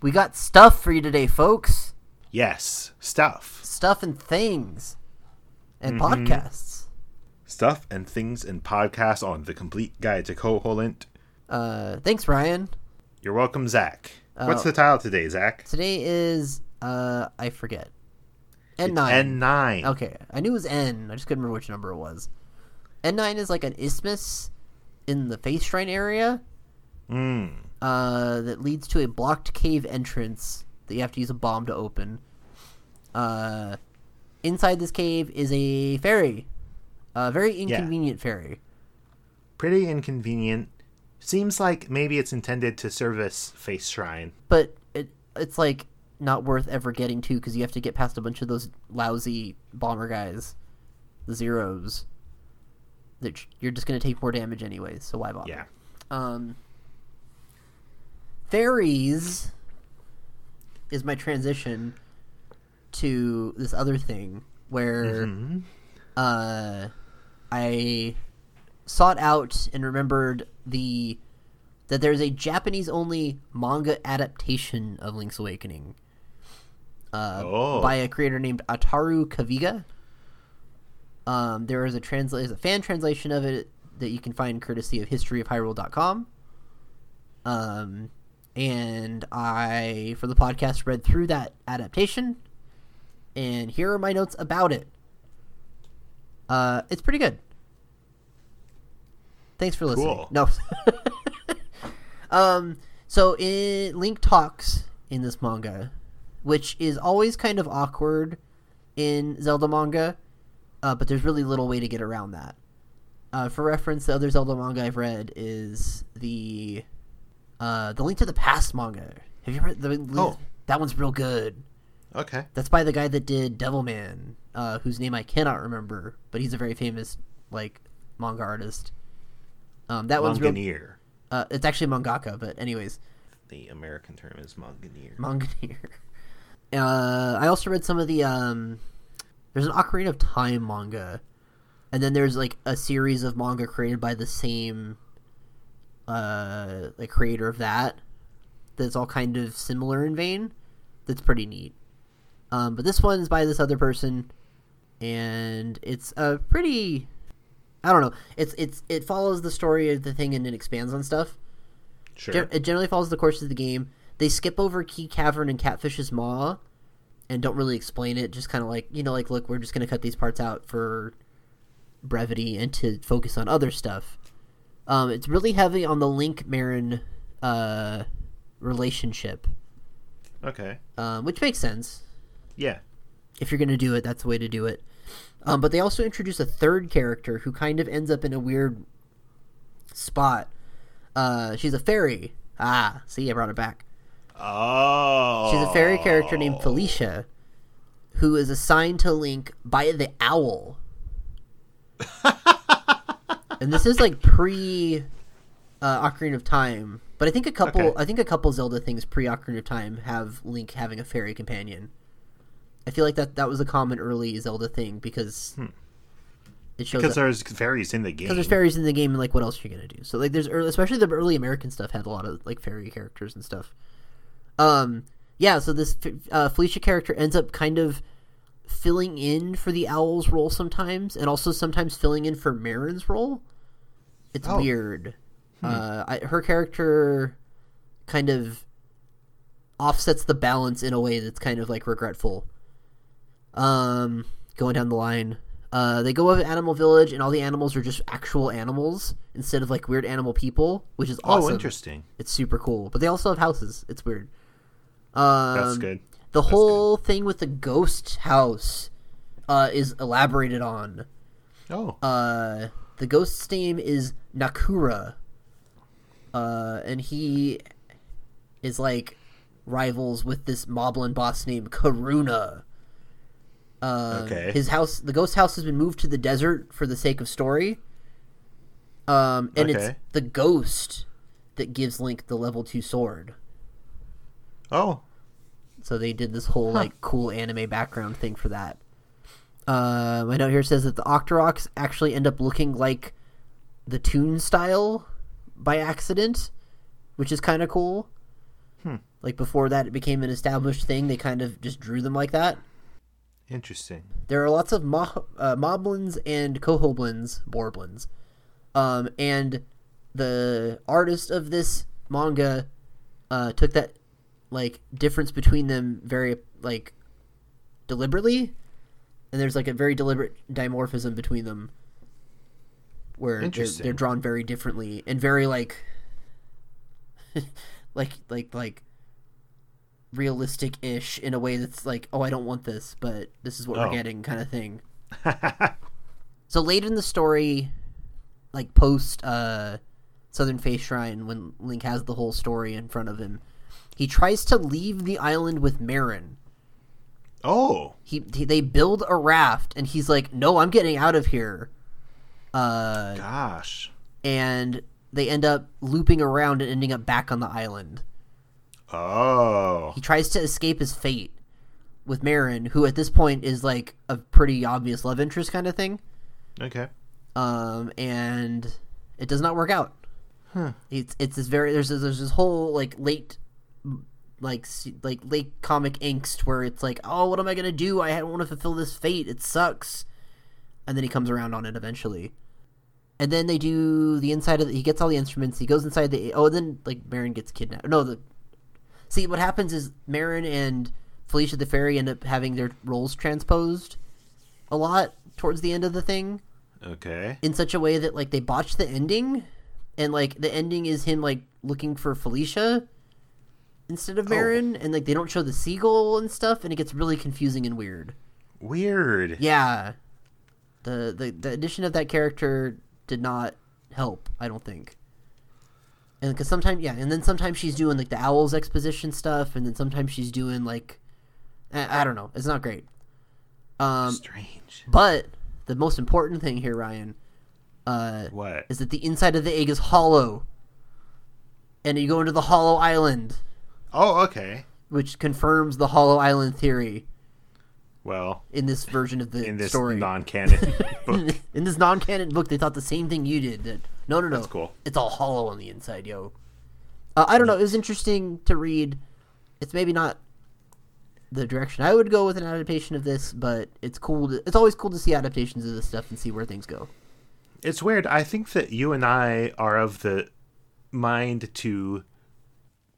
We got stuff for you today, folks. Yes, stuff. Stuff and things. And Mm-hmm. podcasts. Stuff and things and podcasts on The Complete Guide to Koholint. Uh, thanks, Ryan. You're welcome, Zach. What's Uh, the title today, Zach? Today is, uh, I forget. N9. N9. Okay, I knew it was N. I just couldn't remember which number it was. N9 is like an isthmus in the Face Shrine area Mm. Uh, that leads to a blocked cave entrance that you have to use a bomb to open. Uh, inside this cave is a fairy. A very inconvenient fairy. Pretty inconvenient. Seems like maybe it's intended to service Face Shrine. But it it's like not worth ever getting to because you have to get past a bunch of those lousy bomber guys, the zeros. That you're just gonna take more damage anyways, so why bother? Yeah. Um, fairies is my transition to this other thing where Mhm. uh, I sought out and remembered the that there's a Japanese only manga adaptation of Link's Awakening uh, Oh. by a creator named Ataru Cagiva. Um, there is a transla- a fan translation of it that you can find courtesy of historyofhyrule.com. Um, and I, for the podcast, read through that adaptation, and here are my notes about it. Uh, it's pretty good. Thanks for listening. Cool. No. um, so in Link talks in this manga, which is always kind of awkward in Zelda manga, uh, but there's really little way to get around that. Uh, for reference, the other Zelda manga I've read is the uh, the Link to the Past manga. Have you read the? Oh. that one's real good. Okay. That's by the guy that did Devilman, uh, whose name I cannot remember, but he's a very famous like manga artist. Um, that one's real. Manganeer. Uh, it's actually mangaka, but anyways, The American term is Manganeer. Manganeer. Uh, I also read some of the um. There's an Ocarina of Time manga, and then there's like a series of manga created by the same, uh, like creator of that. That's all kind of similar in vein. That's pretty neat. Um, but this one is by this other person, and it's a pretty. I don't know. It's it's it follows the story of the thing and it expands on stuff. Sure. Gen- it generally follows the course of the game. They skip over Key Cavern and Catfish's Maw, and don't really explain it. Just kind of like you know, like look, we're just gonna cut these parts out for brevity and to focus on other stuff. Um, it's really heavy on the Link Marin uh, relationship, okay. um, which makes sense. Yeah. If you're gonna do it, that's the way to do it. Um, but they also introduce a third character who kind of ends up in a weird spot. Uh, she's a fairy. Ah, see, I brought it back. Oh. She's a fairy character named Felicia, who is assigned to Link by the owl. and this is like pre uh, Ocarina of Time, but I think a couple. Okay. I think a couple Zelda things pre Ocarina of Time have Link having a fairy companion. I feel like that that was a common early Zelda thing because it shows Because that- there's fairies in the game. because there's fairies in the game and like what else are you gonna do so like there's early, especially the early american stuff had a lot of like fairy characters and stuff um yeah so this uh, felicia character ends up kind of filling in for the owl's role sometimes and also sometimes filling in for marin's role it's Oh. weird uh I, her character kind of offsets the balance in a way that's kind of like regretful um going down the line uh, they go to Animal Village, and all the animals are just actual animals instead of like weird animal people, which is awesome. Oh, interesting. It's super cool. But they also have houses. It's weird. Um, That's good. The That's whole thing with the ghost house uh, is elaborated on. Oh. Uh, the ghost's name is Nakura, uh, and he is like rivals with this Moblin boss named Karuna. Uh, Okay. His house, the ghost house, has been moved to the desert for the sake of story. Um, and it's the ghost that gives Link the level two sword. oh. So they did this whole like cool anime background thing for that. Uh, my note here says that the Octoroks actually end up looking like the Toon style by accident, which is kind of cool. Hmm. Like before that, it became an established thing. They kind of just drew them like that. Interesting. There are lots of mo- uh, moblins and kohoblins, borblins, um, and the artist of this manga uh, took that like difference between them very like deliberately, and there's like a very deliberate dimorphism between them, where they're, they're drawn very differently and very like, like like like realistic ish in a way that's like, oh, I don't want this, but this is what Oh. we're getting, kind of thing. So late in the story, like post uh, Southern Face Shrine, when Link has the whole story in front of him, he tries to leave the island with Marin. oh, He, he they build a raft, and he's like, "No, I'm getting out of here." Uh, gosh. and they end up looping around and ending up back on the island. Oh. He tries to escape his fate with Marin, who at this point is like a pretty obvious love interest kind of thing. Okay. um, and it does not work out. Huh. It's it's this very there's this, there's this whole like late like like late comic angst where it's like oh what am I gonna do? I don't want to fulfill this fate. It sucks, and then he comes around on it eventually, and then they do the inside of the, he gets all the instruments. He goes inside the oh and then like Marin gets kidnapped. No the see what happens is Marin and Felicia the fairy end up having their roles transposed a lot towards the end of the thing. Okay. in such a way that like they botch the ending. And like the ending is him like looking for Felicia instead of Marin and like they don't show the seagull and stuff and it gets really confusing and weird. Weird. Yeah. The the, the addition of that character did not help, I don't think. And because sometimes yeah, and then sometimes she's doing like the owls exposition stuff and then sometimes she's doing like I, I don't know. It's not great. Um Strange. but the most important thing here, Ryan, uh, What? is that the inside of the egg is hollow, and you go into the hollow island, Oh, okay. which confirms the hollow island theory Well, in this version of the in this story. non-canon book. in this non-canon book, they thought the same thing you did. That no, no, no, That's cool. It's all hollow on the inside, yo. Uh, I don't know. It was interesting to read. It's maybe not the direction I would go with an adaptation of this, but it's cool. To, it's always cool to see adaptations of this stuff and see where things go. It's weird. I think that you and I are of the mind to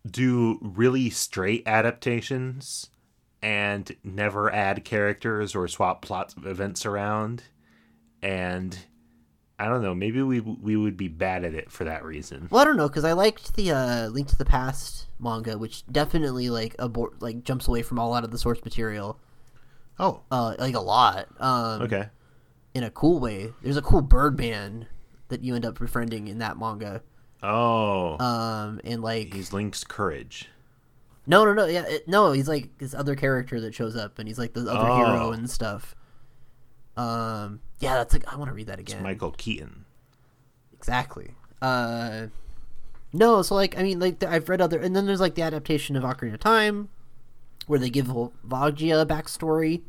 do really straight adaptations and never add characters or swap plot events around. And I don't know, maybe we we would be bad at it for that reason. Well, I don't know because I liked the uh, Link to the Past manga, which definitely like abort like jumps away from a lot of the source material, Oh, uh, like a lot. Um, okay. In a cool way. There's a cool Birdman that you end up befriending in that manga. Oh, Um, and like he's Link's courage. no, no, no, yeah, it, no. He's like this other character that shows up, and he's like the other hero Oh. and stuff. Um, yeah, that's like I want to read that It's again. Michael Keaton. Exactly. Uh, no, so like I mean, like I've read other, and then there's like the adaptation of Ocarina of Time, where they give Volvagia a backstory,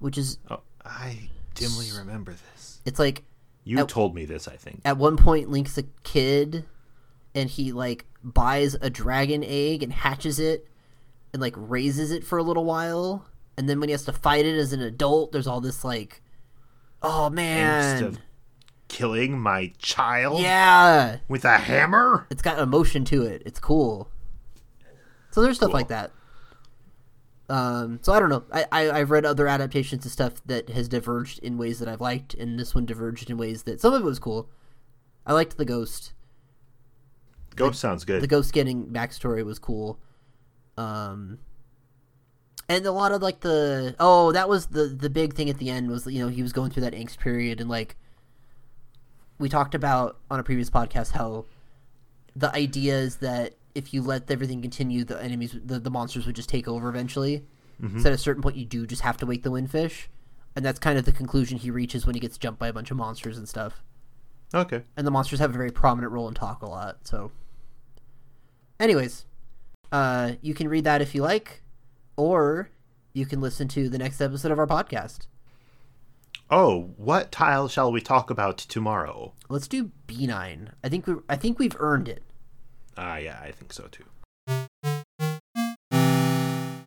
which is Oh, I dimly remember this. it's like You At- told me this, I think. at one point Link's a kid, and he like buys a dragon egg and hatches it, and like raises it for a little while, and then when he has to fight it as an adult, there's all this like, oh man, of killing my child yeah, with a hammer? it's got emotion to it. It's cool. So there's stuff Cool. like that. Um, so I don't know. I, I I've read other adaptations of stuff that has diverged in ways that I've liked, and this one diverged in ways that some of it was cool. I liked the ghost. Ghost sounds good. The ghost getting backstory was cool. Um, and a lot of like the oh that was the the big thing at the end was you know he was going through that angst period and like we talked about on a previous podcast how the idea is that if you let everything continue the enemies the, the monsters would just take over eventually so at a certain point you do just have to wake the windfish and that's kind of the conclusion he reaches when he gets jumped by a bunch of monsters and stuff okay. and the monsters have a very prominent role and talk a lot. So, anyways, uh, you can read that if you like, or you can listen to the next episode of our podcast. Oh, what tile shall we talk about tomorrow? Let's do B nine. I think we I think we've earned it. Ah, yeah, I think so too.